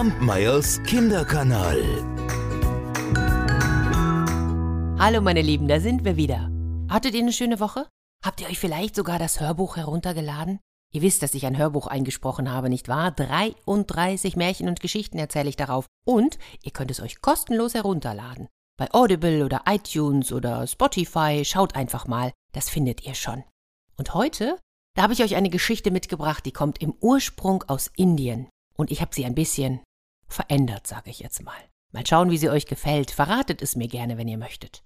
Kampmeyers Kinderkanal. Hallo meine Lieben, da sind wir wieder. Hattet ihr eine schöne Woche? Habt ihr euch vielleicht sogar das Hörbuch heruntergeladen? Ihr wisst, dass ich ein Hörbuch eingesprochen habe, nicht wahr? 33 Märchen und Geschichten erzähle ich darauf. Und ihr könnt es euch kostenlos herunterladen. Bei Audible oder iTunes oder Spotify, schaut einfach mal, das findet ihr schon. Und heute, da habe ich euch eine Geschichte mitgebracht, die kommt im Ursprung aus Indien. Und ich habe sie ein bisschen verändert, sage ich jetzt mal. Mal schauen, wie sie euch gefällt. Verratet es mir gerne, wenn ihr möchtet.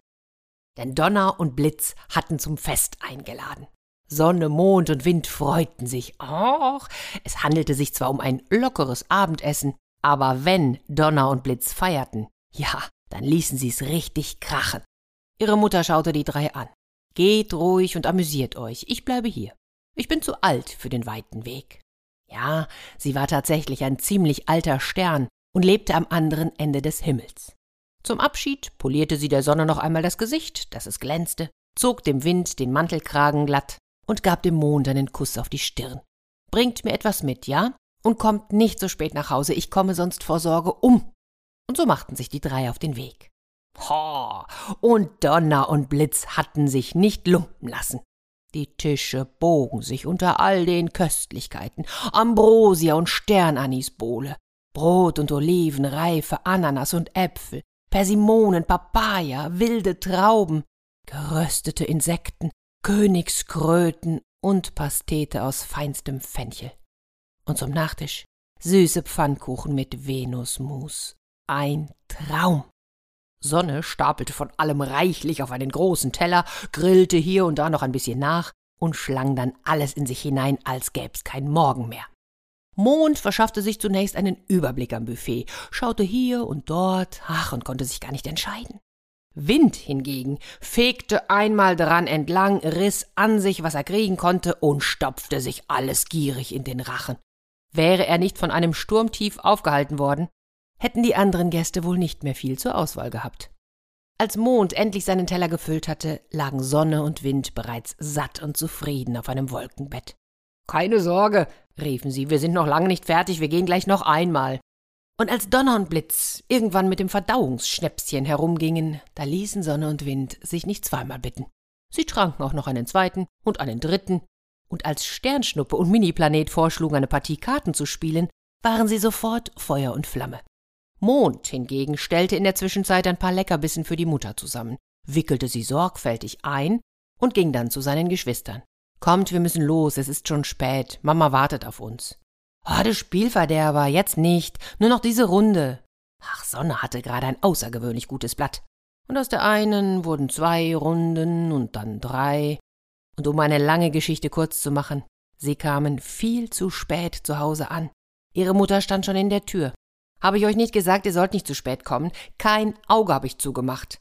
Denn Donner und Blitz hatten zum Fest eingeladen. Sonne, Mond und Wind freuten sich. Och, es handelte sich zwar um ein lockeres Abendessen, aber wenn Donner und Blitz feierten, ja, dann ließen sie's richtig krachen. Ihre Mutter schaute die drei an. Geht ruhig und amüsiert euch, ich bleibe hier. Ich bin zu alt für den weiten Weg. Ja, sie war tatsächlich ein ziemlich alter Stern und lebte am anderen Ende des Himmels. Zum Abschied polierte sie der Sonne noch einmal das Gesicht, dass es glänzte, zog dem Wind den Mantelkragen glatt und gab dem Mond einen Kuss auf die Stirn. Bringt mir etwas mit, ja? Und kommt nicht so spät nach Hause, ich komme sonst vor Sorge um. Und so machten sich die drei auf den Weg. Ho, und Donner und Blitz hatten sich nicht lumpen lassen. Die Tische bogen sich unter all den Köstlichkeiten, Ambrosia und Sternanisbowle, Brot und Oliven, reife Ananas und Äpfel, Persimonen, Papaya, wilde Trauben, geröstete Insekten, Königskröten und Pastete aus feinstem Fenchel. Und zum Nachtisch süße Pfannkuchen mit Venusmus. Ein Traum. Sonne stapelte von allem reichlich auf einen großen Teller, grillte hier und da noch ein bisschen nach und schlang dann alles in sich hinein, als gäb's kein Morgen mehr. Mond verschaffte sich zunächst einen Überblick am Buffet, schaute hier und dort, ach, und konnte sich gar nicht entscheiden. Wind hingegen fegte einmal dran entlang, riss an sich, was er kriegen konnte, und stopfte sich alles gierig in den Rachen. Wäre er nicht von einem Sturmtief aufgehalten worden, hätten die anderen Gäste wohl nicht mehr viel zur Auswahl gehabt. Als Mond endlich seinen Teller gefüllt hatte, lagen Sonne und Wind bereits satt und zufrieden auf einem Wolkenbett. Keine Sorge, riefen sie, wir sind noch lange nicht fertig, wir gehen gleich noch einmal. Und als Donner und Blitz irgendwann mit dem Verdauungsschnäpschen herumgingen, da ließen Sonne und Wind sich nicht zweimal bitten. Sie tranken auch noch einen zweiten und einen dritten, und als Sternschnuppe und Miniplanet vorschlugen, eine Partie Karten zu spielen, waren sie sofort Feuer und Flamme. Mond hingegen stellte in der Zwischenzeit ein paar Leckerbissen für die Mutter zusammen, wickelte sie sorgfältig ein und ging dann zu seinen Geschwistern. Kommt, wir müssen los, es ist schon spät, Mama wartet auf uns. Oh, Spielverderber, jetzt nicht, nur noch diese Runde. Ach, Sonne hatte gerade ein außergewöhnlich gutes Blatt. Und aus der einen wurden zwei Runden und dann drei. Und um eine lange Geschichte kurz zu machen, sie kamen viel zu spät zu Hause an. Ihre Mutter stand schon in der Tür. Habe ich euch nicht gesagt, ihr sollt nicht zu spät kommen? Kein Auge habe ich zugemacht.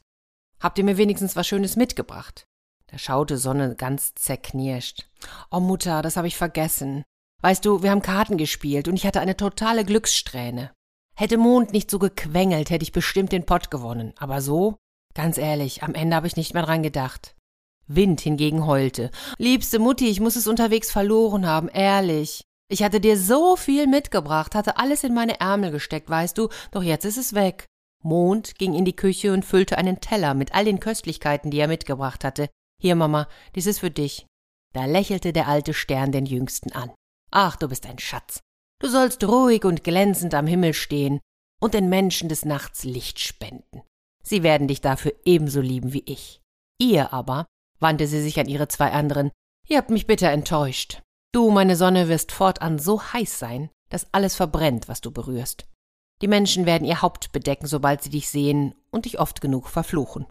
Habt ihr mir wenigstens was Schönes mitgebracht? Da schaute Sonne ganz zerknirscht. Oh Mutter, das habe ich vergessen. Weißt du, wir haben Karten gespielt und ich hatte eine totale Glückssträhne. Hätte Mond nicht so gequengelt, hätte ich bestimmt den Pott gewonnen. Aber so? Ganz ehrlich, am Ende habe ich nicht mehr dran gedacht. Wind hingegen heulte. Liebste Mutti, ich muss es unterwegs verloren haben, ehrlich. Ich hatte dir so viel mitgebracht, hatte alles in meine Ärmel gesteckt, weißt du, doch jetzt ist es weg. Mond ging in die Küche und füllte einen Teller mit all den Köstlichkeiten, die er mitgebracht hatte. Hier, Mama, dies ist für dich. Da lächelte der alte Stern den Jüngsten an. Ach, du bist ein Schatz. Du sollst ruhig und glänzend am Himmel stehen und den Menschen des Nachts Licht spenden. Sie werden dich dafür ebenso lieben wie ich. Ihr aber, wandte sie sich an ihre zwei anderen, ihr habt mich bitter enttäuscht. Du, meine Sonne, wirst fortan so heiß sein, dass alles verbrennt, was du berührst. Die Menschen werden ihr Haupt bedecken, sobald sie dich sehen und dich oft genug verfluchen.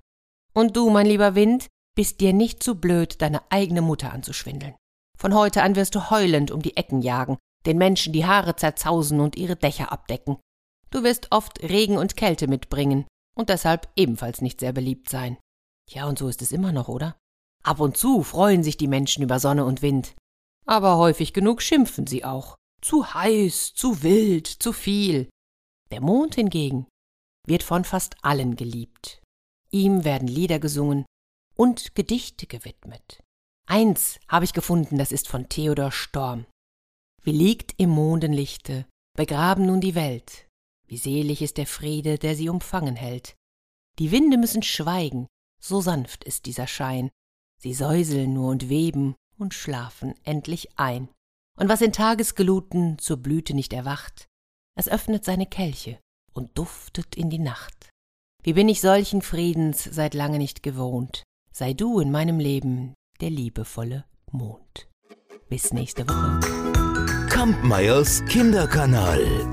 Und du, mein lieber Wind, bist dir nicht zu blöd, deine eigene Mutter anzuschwindeln. Von heute an wirst du heulend um die Ecken jagen, den Menschen die Haare zerzausen und ihre Dächer abdecken. Du wirst oft Regen und Kälte mitbringen und deshalb ebenfalls nicht sehr beliebt sein. Ja, und so ist es immer noch, oder? Ab und zu freuen sich die Menschen über Sonne und Wind, aber häufig genug schimpfen sie auch. Zu heiß, zu wild, zu viel. Der Mond hingegen wird von fast allen geliebt. Ihm werden Lieder gesungen und Gedichte gewidmet. Eins habe ich gefunden, das ist von Theodor Storm. Wie liegt im Mondenlichte, begraben nun die Welt. Wie selig ist der Friede, der sie umfangen hält. Die Winde müssen schweigen, so sanft ist dieser Schein. Sie säuseln nur und weben und schlafen endlich ein. Und was in Tagesgeluten zur Blüte nicht erwacht, es öffnet seine Kelche und duftet in die Nacht. Wie bin ich solchen Friedens seit lange nicht gewohnt, sei du in meinem Leben der liebevolle Mond. Bis nächste Woche. Kampmeyers Kinderkanal.